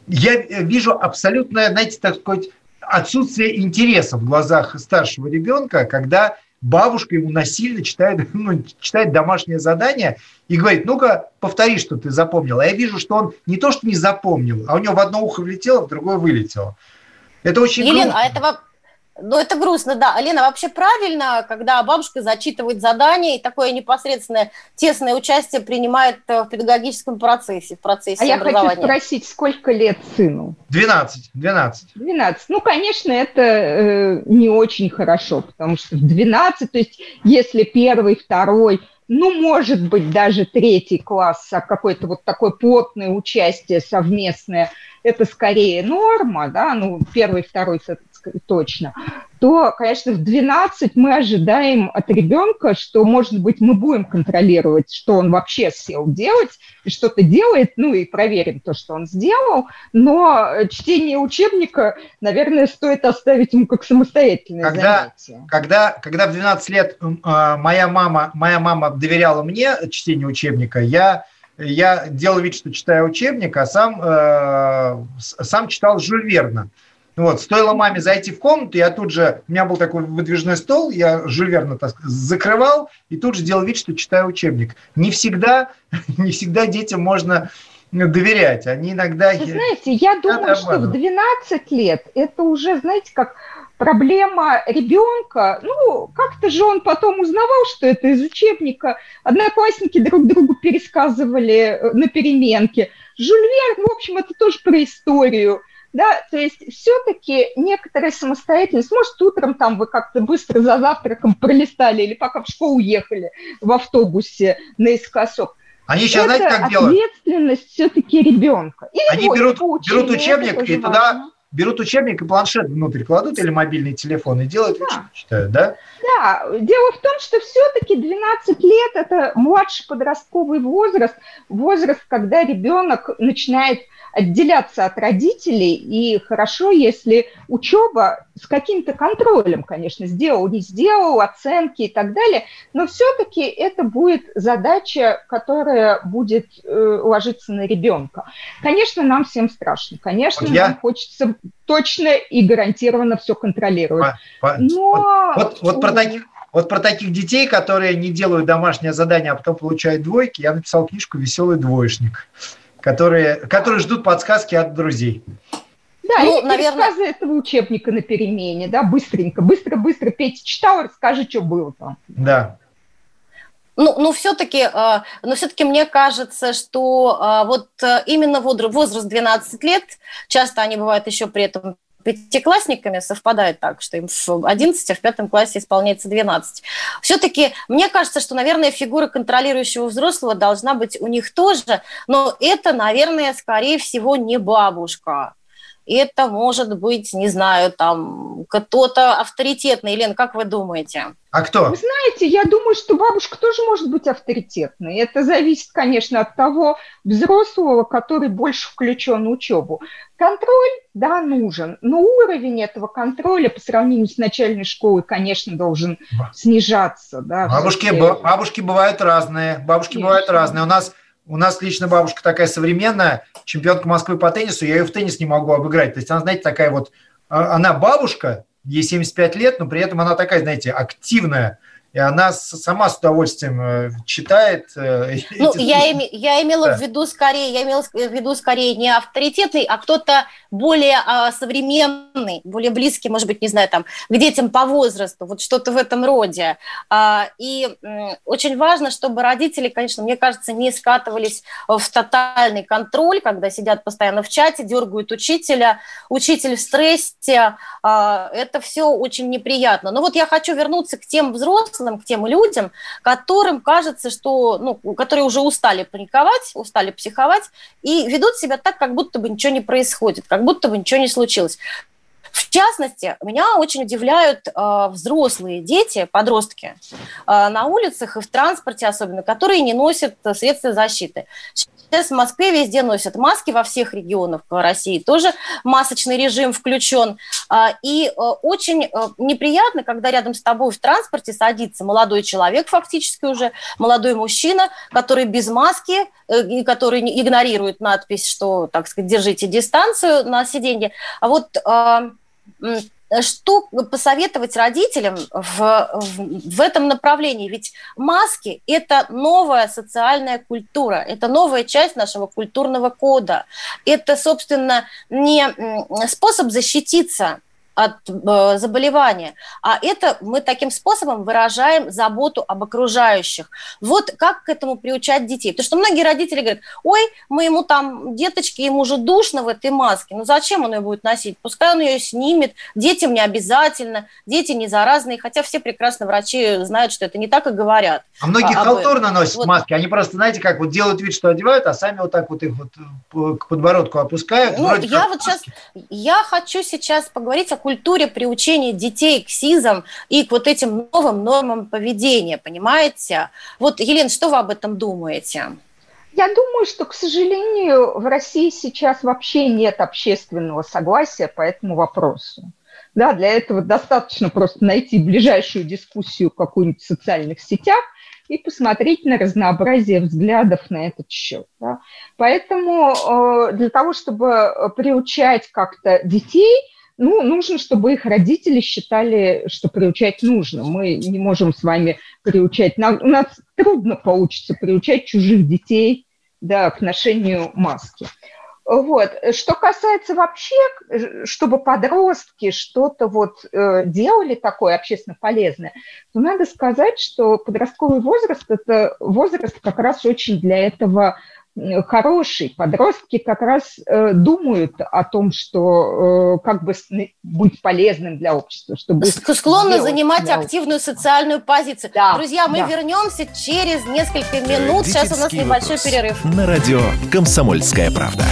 Я э, вижу абсолютное, знаете, так сказать, отсутствие интереса в глазах старшего ребенка, когда бабушка ему насильно читает, (laughs) ну, читает домашнее задание и говорит, ну-ка, повтори, что ты запомнил. А я вижу, что он не то, что не запомнил, а у него в одно ухо влетело, в другое вылетело. Это очень Елена, грустно. а этого ну, это грустно, да. Алина, вообще правильно, когда бабушка зачитывает задание и такое непосредственное, тесное участие принимает э, в педагогическом процессе, в процессе а образования. я хочу спросить, сколько лет сыну? 12, 12. 12. Ну, конечно, это э, не очень хорошо, потому что в 12, то есть если первый, второй, ну, может быть, даже третий класс, а какое-то вот такое плотное участие совместное, это скорее норма, да, ну, первый, второй, точно, то, конечно, в 12 мы ожидаем от ребенка, что, может быть, мы будем контролировать, что он вообще сел делать, и что-то делает, ну и проверим то, что он сделал, но чтение учебника, наверное, стоит оставить ему как самостоятельное когда, занятие. Когда, когда в 12 лет э, моя, мама, моя мама доверяла мне чтение учебника, я я делал вид, что читаю учебник, а сам, э, сам читал Жюль Верна. Вот, стоило маме зайти в комнату, я тут же, у меня был такой выдвижной стол, я Жюль Верна так, закрывал и тут же делал вид, что читаю учебник. Не всегда, (laughs) не всегда детям можно доверять. Они иногда... Вы знаете, я думаю, что в 12 лет это уже, знаете, как проблема ребенка, ну, как-то же он потом узнавал, что это из учебника. Одноклассники друг другу пересказывали э, на переменке. Жюль Верн, в общем, это тоже про историю. Да, то есть все-таки некоторая самостоятельность, может, утром там вы как-то быстро за завтраком пролистали или пока в школу уехали в автобусе наискосок. Они сейчас, это знаете, как делают? ответственность все-таки ребенка. Или Они берут, берут учебник и туда, берут учебник и планшет внутрь кладут или мобильный телефон и делают да. читают, да? Да, дело в том, что все-таки 12 лет – это младший подростковый возраст, возраст, когда ребенок начинает отделяться от родителей, и хорошо, если учеба с каким-то контролем, конечно, сделал, не сделал, оценки и так далее, но все-таки это будет задача, которая будет э, ложиться на ребенка. Конечно, нам всем страшно, конечно, Я... нам хочется точно и гарантированно все контролировать. По, по... Но... Вот, вот, вот про таких вот про таких детей, которые не делают домашнее задание, а потом получают двойки, я написал книжку «Веселый двоечник» которые, которые ждут подсказки от друзей. Да, ну, и наверное... пересказы этого учебника на перемене, да, быстренько, быстро-быстро Петя читал, расскажи, что было там. Да. Ну, ну все-таки, э, но все-таки мне кажется, что э, вот э, именно возраст 12 лет, часто они бывают еще при этом пятиклассниками совпадает так, что им в 11, а в пятом классе исполняется 12. Все-таки мне кажется, что, наверное, фигура контролирующего взрослого должна быть у них тоже, но это, наверное, скорее всего, не бабушка это может быть, не знаю, там кто-то авторитетный. Елена, как вы думаете? А кто? Вы знаете, я думаю, что бабушка тоже может быть авторитетной. Это зависит, конечно, от того взрослого, который больше включен в учебу. Контроль, да, нужен, но уровень этого контроля по сравнению с начальной школой, конечно, должен снижаться. Да, бабушки, бабушки бывают разные. Бабушки конечно. бывают разные. У нас у нас лично бабушка такая современная, чемпионка Москвы по теннису, я ее в теннис не могу обыграть. То есть она, знаете, такая вот, а, она бабушка, ей 75 лет, но при этом она такая, знаете, активная, и она сама с удовольствием э, читает. Э, ну, я, име, я имела да. в виду скорее, я имела в виду скорее не авторитетный, а кто-то более а, современный, более близкий, может быть, не знаю, там, к детям по возрасту, вот что-то в этом роде. А, и м, очень важно, чтобы родители, конечно, мне кажется, не скатывались в тотальный контроль, когда сидят постоянно в чате, дергают учителя, учитель в стрессе, а, это все очень неприятно. Но вот я хочу вернуться к тем взрослым, взрослым, к тем людям, которым кажется, что, ну, которые уже устали паниковать, устали психовать и ведут себя так, как будто бы ничего не происходит, как будто бы ничего не случилось. В частности, меня очень удивляют э, взрослые дети, подростки э, на улицах и в транспорте особенно, которые не носят средства защиты. Сейчас в Москве везде носят маски во всех регионах России, тоже масочный режим включен. А, и э, очень э, неприятно, когда рядом с тобой в транспорте садится молодой человек, фактически уже молодой мужчина, который без маски, э, и который игнорирует надпись, что, так сказать, держите дистанцию на сиденье. А вот а, что посоветовать родителям в, в, в этом направлении? Ведь маски – это новая социальная культура, это новая часть нашего культурного кода. Это, собственно, не способ защититься от э, заболевания. А это мы таким способом выражаем заботу об окружающих. Вот как к этому приучать детей? Потому что многие родители говорят, ой, мы ему там, деточки, ему же душно в этой маске, ну зачем он ее будет носить? Пускай он ее снимет, детям не обязательно, дети не заразные, хотя все прекрасно врачи знают, что это не так и говорят. А многие а, халтурно носят вот. маски, они просто, знаете, как вот делают вид, что одевают, а сами вот так вот их вот э, к подбородку опускают. Ну, я вот маски. сейчас, я хочу сейчас поговорить о культуре приучения детей к СИЗам и к вот этим новым нормам поведения, понимаете? Вот, Елена, что вы об этом думаете? Я думаю, что, к сожалению, в России сейчас вообще нет общественного согласия по этому вопросу. Да, для этого достаточно просто найти ближайшую дискуссию в какую-нибудь в социальных сетях и посмотреть на разнообразие взглядов на этот счет. Да. Поэтому э, для того, чтобы приучать как-то детей – ну, нужно, чтобы их родители считали, что приучать нужно. Мы не можем с вами приучать. Нам, у нас трудно получится приучать чужих детей да, к ношению маски. Вот. Что касается вообще, чтобы подростки что-то вот э, делали такое общественно полезное, то надо сказать, что подростковый возраст – это возраст как раз очень для этого хороший. Подростки как раз э, думают о том, что э, как бы быть полезным для общества, чтобы склонны занимать активную социальную позицию. Да, Друзья, мы да. вернемся через несколько минут. Сейчас у нас небольшой перерыв. На радио Комсомольская правда.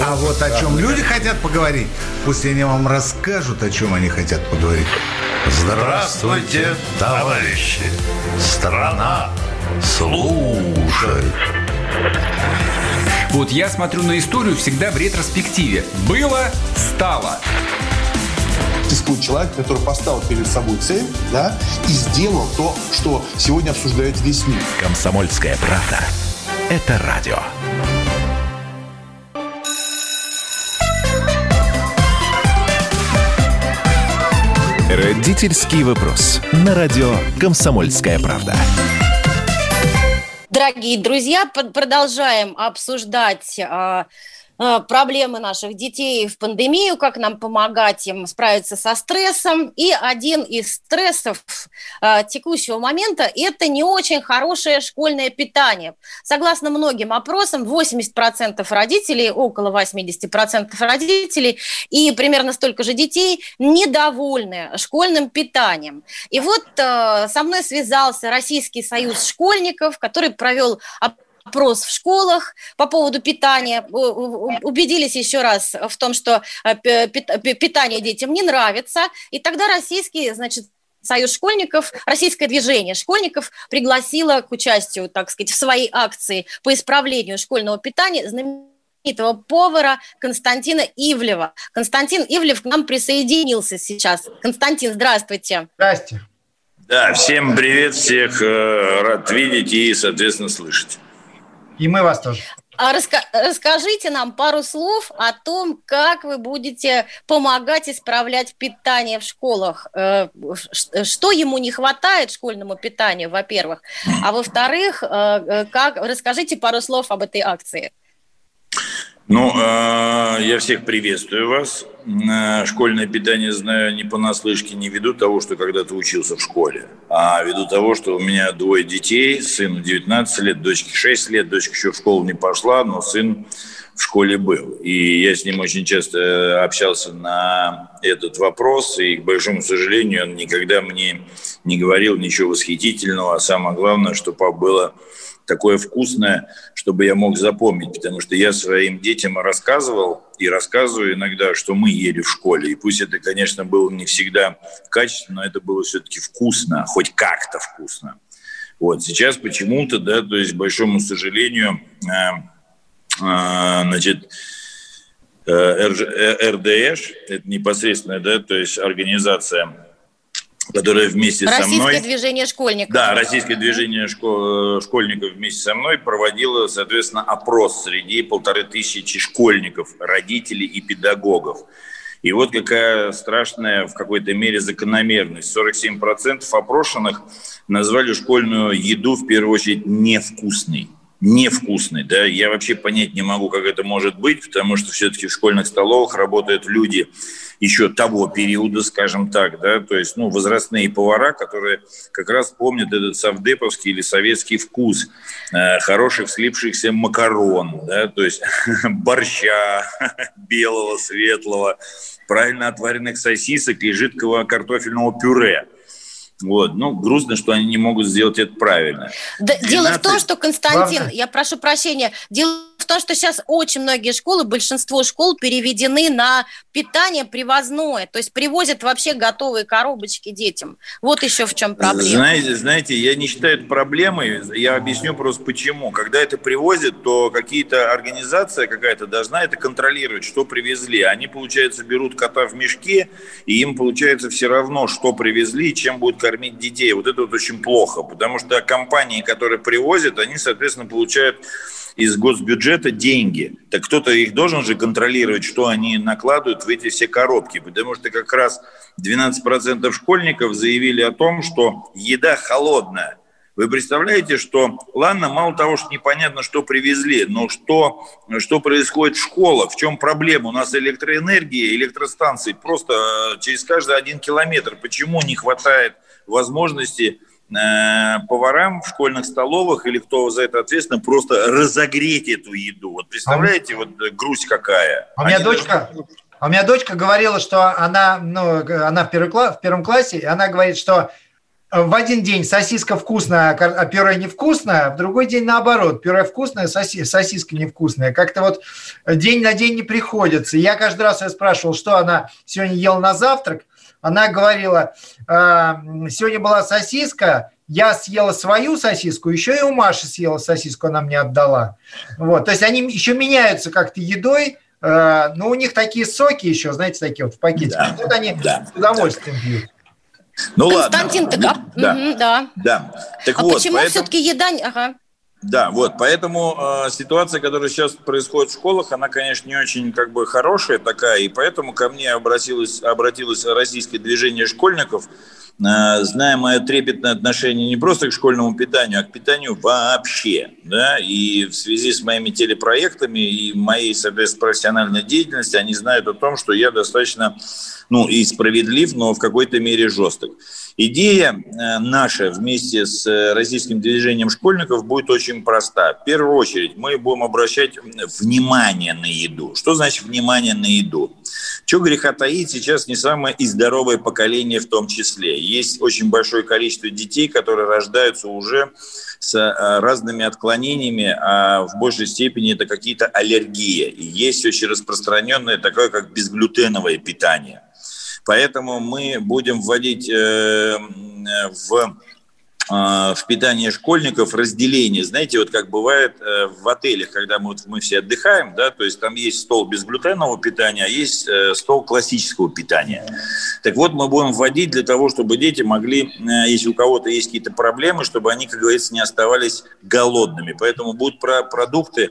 А вот о чем люди хотят поговорить, пусть они вам расскажут, о чем они хотят поговорить. Здравствуйте, товарищи! Страна слушает! Вот я смотрю на историю всегда в ретроспективе. Было, стало. Существует человек, который поставил перед собой цель да, и сделал то, что сегодня обсуждает весь мир. Комсомольская правда. Это радио. Родительский вопрос. На радио «Комсомольская правда». Дорогие друзья, продолжаем обсуждать а, проблемы наших детей в пандемию, как нам помогать им справиться со стрессом. И один из стрессов э, текущего момента – это не очень хорошее школьное питание. Согласно многим опросам, 80% родителей, около 80% родителей и примерно столько же детей недовольны школьным питанием. И вот э, со мной связался Российский союз школьников, который провел опрос в школах по поводу питания, убедились еще раз в том, что э, питание детям не нравится, и тогда российский, значит, Союз школьников, российское движение школьников пригласило к участию, так сказать, в своей акции по исправлению школьного питания знаменитого повара Константина Ивлева. Константин Ивлев к нам присоединился сейчас. Константин, здравствуйте. Здрасте. Да, всем привет, всех э, рад видеть и, соответственно, слышать. И мы вас тоже. А раска- расскажите нам пару слов о том, как вы будете помогать исправлять питание в школах. Э, что ему не хватает школьному питанию, во-первых, а во-вторых, э, э, как расскажите пару слов об этой акции. Ну, э, я всех приветствую вас. Э, школьное питание знаю не понаслышке, не ввиду того, что когда-то учился в школе, а ввиду того, что у меня двое детей, сыну 19 лет, дочке 6 лет, дочка еще в школу не пошла, но сын в школе был. И я с ним очень часто общался на этот вопрос, и, к большому сожалению, он никогда мне не говорил ничего восхитительного, а самое главное, что пап было такое вкусное, чтобы я мог запомнить, потому что я своим детям рассказывал и рассказываю иногда, что мы ели в школе. И пусть это, конечно, было не всегда качественно, но это было все-таки вкусно, хоть как-то вкусно. Вот сейчас почему-то, да, то есть, к большому сожалению, э, э, значит, э, РДШ, это непосредственно, да, то есть организация которое вместе Российское со мной... Российское движение школьников. Да, Российское движение школ... школьников вместе со мной проводило, соответственно, опрос среди полторы тысячи школьников, родителей и педагогов. И вот какая страшная в какой-то мере закономерность. 47% опрошенных назвали школьную еду в первую очередь невкусной невкусный. Да? Я вообще понять не могу, как это может быть, потому что все-таки в школьных столовых работают люди еще того периода, скажем так, да, то есть, ну, возрастные повара, которые как раз помнят этот совдеповский или советский вкус э, хороших слипшихся макарон, да, то есть (laughs) борща (laughs) белого, светлого, правильно отваренных сосисок и жидкого картофельного пюре. Вот. Ну, грустно, что они не могут сделать это правильно. Да, 12... Дело в том, что, Константин, Главное... я прошу прощения, дело в том, что сейчас очень многие школы, большинство школ переведены на питание привозное, то есть привозят вообще готовые коробочки детям. Вот еще в чем проблема. Знаете, знаете, я не считаю это проблемой, я объясню просто почему. Когда это привозят, то какие-то организация какая-то должна это контролировать, что привезли. Они, получается, берут кота в мешке, и им, получается, все равно, что привезли чем будут кормить детей. Вот это вот очень плохо, потому что компании, которые привозят, они, соответственно, получают из госбюджета деньги. Так кто-то их должен же контролировать, что они накладывают в эти все коробки. Потому что как раз 12% школьников заявили о том, что еда холодная. Вы представляете, что, ладно, мало того, что непонятно, что привезли, но что, что происходит в школах, в чем проблема? У нас электроэнергия, электростанции просто э, через каждый один километр. Почему не хватает возможности поварам в школьных столовых или кто за это ответственно, просто разогреть эту еду. Вот представляете, а вот грусть какая. А у меня дочка, а у меня дочка говорила, что она, ну, она в, первый класс, в первом классе, и она говорит, что в один день сосиска вкусная, а пюре невкусное, в другой день наоборот, пюре вкусное, соси, сосиска невкусная. Как-то вот день на день не приходится. Я каждый раз я спрашивал, что она сегодня ела на завтрак. Она говорила, «А, сегодня была сосиска, я съела свою сосиску, еще и у Маши съела сосиску, она мне отдала. Вот, то есть они еще меняются как-то едой, а, но у них такие соки еще, знаете, такие вот в пакете. Да, вот они да, с удовольствием да. пьют. Ну Константин, ладно. Так, а, да, угу, да. да. Так а вот, почему поэтому... все-таки еда... Ага. Да, вот, поэтому э, ситуация, которая сейчас происходит в школах, она, конечно, не очень как бы хорошая такая, и поэтому ко мне обратилось, обратилось российское движение школьников, э, зная мое трепетное отношение не просто к школьному питанию, а к питанию вообще, да, и в связи с моими телепроектами и моей, соответственно, профессиональной деятельностью, они знают о том, что я достаточно ну, и справедлив, но в какой-то мере жесток. Идея э, наша вместе с э, российским движением школьников будет очень проста. В первую очередь мы будем обращать внимание на еду. Что значит внимание на еду? Чего греха таить, сейчас не самое и здоровое поколение в том числе. Есть очень большое количество детей, которые рождаются уже с э, разными отклонениями, а в большей степени это какие-то аллергии. И есть очень распространенное такое, как безглютеновое питание. Поэтому мы будем вводить э, в а, в питание школьников разделение. Знаете, вот как бывает э, в отелях, когда мы, вот, мы все отдыхаем, да, то есть там есть стол безглютенового питания, а есть э, стол классического питания. Так вот, мы будем вводить для того, чтобы дети могли, если у кого-то есть какие-то проблемы, чтобы они, как говорится, не оставались голодными. Поэтому будут про продукты,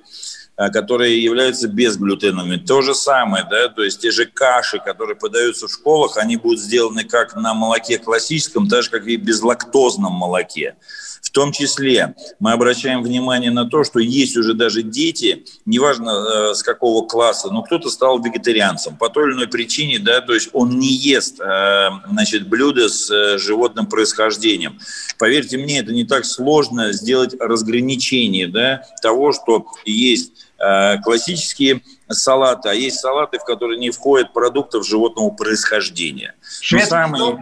которые являются безглютеновыми. То же самое, да, то есть те же каши, которые подаются в школах, они будут сделаны как на молоке классическом, так же, как и безлактозном молоке. В том числе мы обращаем внимание на то, что есть уже даже дети, неважно э, с какого класса, но кто-то стал вегетарианцем по той или иной причине, да, то есть он не ест, э, значит, блюда с э, животным происхождением. Поверьте мне, это не так сложно сделать разграничение, да, того, что есть Э, классические салаты, а есть салаты, в которые не входят продуктов животного происхождения. Шведский, самый... стол?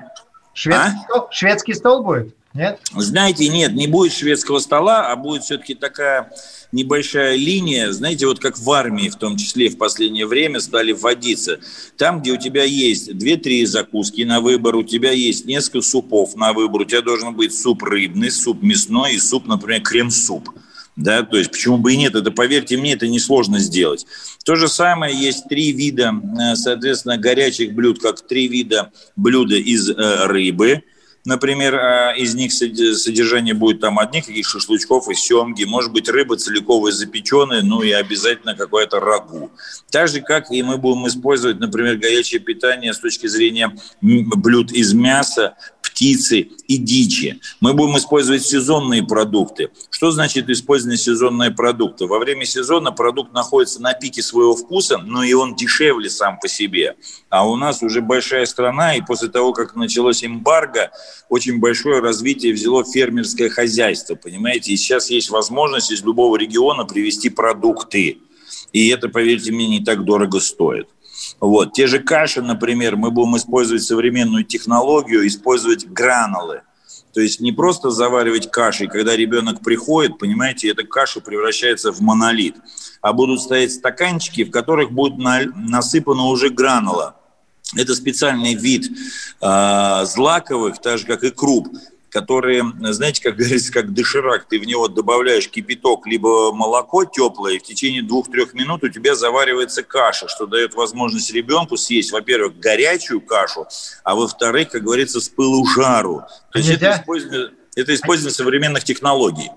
Шведский, а? стол? Шведский стол будет? Нет? Знаете, нет, не будет шведского стола, а будет все-таки такая небольшая линия, знаете, вот как в армии в том числе в последнее время стали вводиться. Там, где у тебя есть 2-3 закуски на выбор, у тебя есть несколько супов на выбор, у тебя должен быть суп рыбный, суп мясной и суп, например, крем-суп да, то есть почему бы и нет, это, поверьте мне, это несложно сделать. То же самое, есть три вида, э, соответственно, горячих блюд, как три вида блюда из э, рыбы, Например, э, из них содержание будет там одних каких шашлычков и семги, может быть, рыба целиковая запеченная, ну и обязательно какое-то рагу. Так же, как и мы будем использовать, например, горячее питание с точки зрения блюд из мяса, птицы и дичи. Мы будем использовать сезонные продукты. Что значит использование сезонные продукты? Во время сезона продукт находится на пике своего вкуса, но и он дешевле сам по себе. А у нас уже большая страна, и после того, как началось эмбарго, очень большое развитие взяло фермерское хозяйство, понимаете? И сейчас есть возможность из любого региона привезти продукты. И это, поверьте мне, не так дорого стоит. Вот. Те же каши, например, мы будем использовать современную технологию, использовать гранулы. То есть не просто заваривать кашей, когда ребенок приходит, понимаете, эта каша превращается в монолит, а будут стоять стаканчики, в которых будет насыпано уже гранула. Это специальный вид э, злаковых, так же как и круп, которые, знаете, как говорится, как доширак, ты в него добавляешь кипяток, либо молоко теплое, и в течение двух-трех минут у тебя заваривается каша, что дает возможность ребенку съесть, во-первых, горячую кашу, а во-вторых, как говорится, с пылу жару. То есть это использование, это использование современных технологий.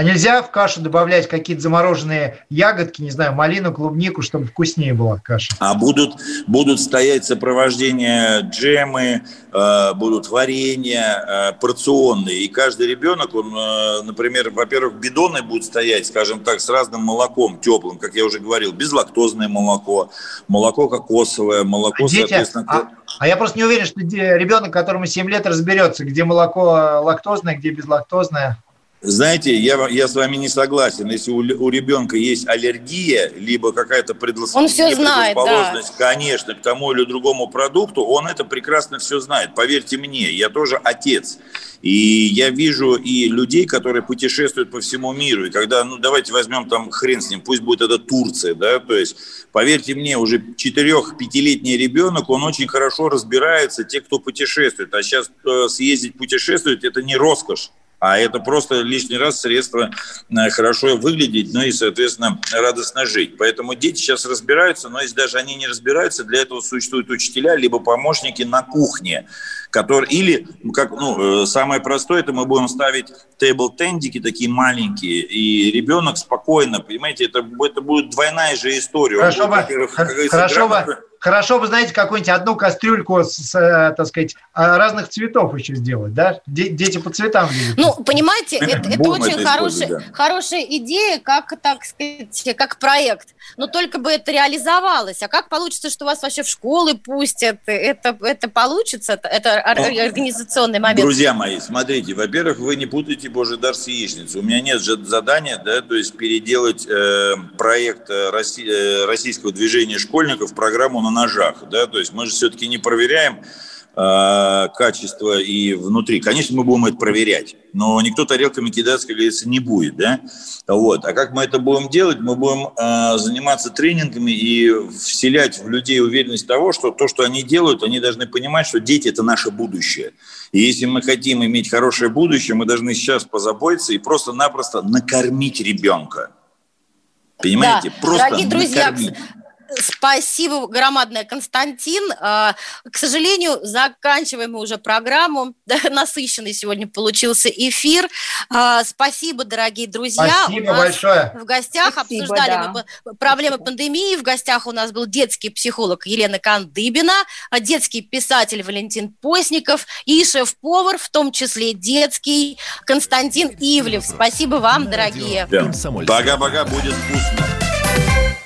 А нельзя в кашу добавлять какие-то замороженные ягодки, не знаю, малину, клубнику, чтобы вкуснее была каша? А будут, будут стоять сопровождения джемы, э, будут варенья э, порционные. И каждый ребенок, он, э, например, во-первых, бидоны будут стоять, скажем так, с разным молоком теплым, как я уже говорил, безлактозное молоко, молоко кокосовое, молоко, Дети, соответственно... А, а я просто не уверен, что ребенок, которому 7 лет, разберется, где молоко лактозное, где безлактозное. Знаете, я, я с вами не согласен. Если у, у ребенка есть аллергия, либо какая-то предлос... он все знает, предрасположенность, да. конечно, к тому или другому продукту, он это прекрасно все знает. Поверьте мне, я тоже отец. И я вижу и людей, которые путешествуют по всему миру. И когда, ну давайте возьмем там хрен с ним, пусть будет это Турция, да, то есть, поверьте мне, уже 4-5-летний ребенок, он очень хорошо разбирается, те, кто путешествует. А сейчас э, съездить путешествовать, это не роскошь а это просто лишний раз средство э, хорошо выглядеть, ну и, соответственно, радостно жить. Поэтому дети сейчас разбираются, но если даже они не разбираются, для этого существуют учителя, либо помощники на кухне, которые, или, как, ну, э, самое простое, это мы будем ставить тейбл-тендики такие маленькие, и ребенок спокойно, понимаете, это, это будет двойная же история. Хорошо, будет, хорошо, хорошо, Хорошо бы, знаете, какую-нибудь одну кастрюльку с, с, э, так сказать, а, разных цветов еще сделать, да? Дети по цветам видят. Ну, понимаете, это, это очень хорошая, да. хорошая идея, как, так сказать, как проект. Но только бы это реализовалось. А как получится, что вас вообще в школы пустят? Это, это получится? Это организационный момент? Друзья мои, смотрите, во-первых, вы не путайте Божий дар с яичницей. У меня нет задания, да, то есть переделать э, проект э, э, российского движения школьников в программу на ножах, да, то есть мы же все-таки не проверяем э, качество и внутри. Конечно, мы будем это проверять, но никто тарелками кидаться, как говорится, не будет, да. Вот. А как мы это будем делать? Мы будем э, заниматься тренингами и вселять в людей уверенность того, что то, что они делают, они должны понимать, что дети – это наше будущее. И если мы хотим иметь хорошее будущее, мы должны сейчас позаботиться и просто-напросто накормить ребенка. Понимаете? Да. Просто Дорогие друзья, накормить. Спасибо громадное, Константин. А, к сожалению, заканчиваем мы уже программу. (laughs) Насыщенный сегодня получился эфир. А, спасибо, дорогие друзья. Спасибо большое. В гостях Спасибо, обсуждали да. мы проблемы пандемии. В гостях у нас был детский психолог Елена Кандыбина, детский писатель Валентин Постников и шеф-повар, в том числе детский, Константин Ивлев. Спасибо вам, дорогие. Пока-пока, будет вкусно.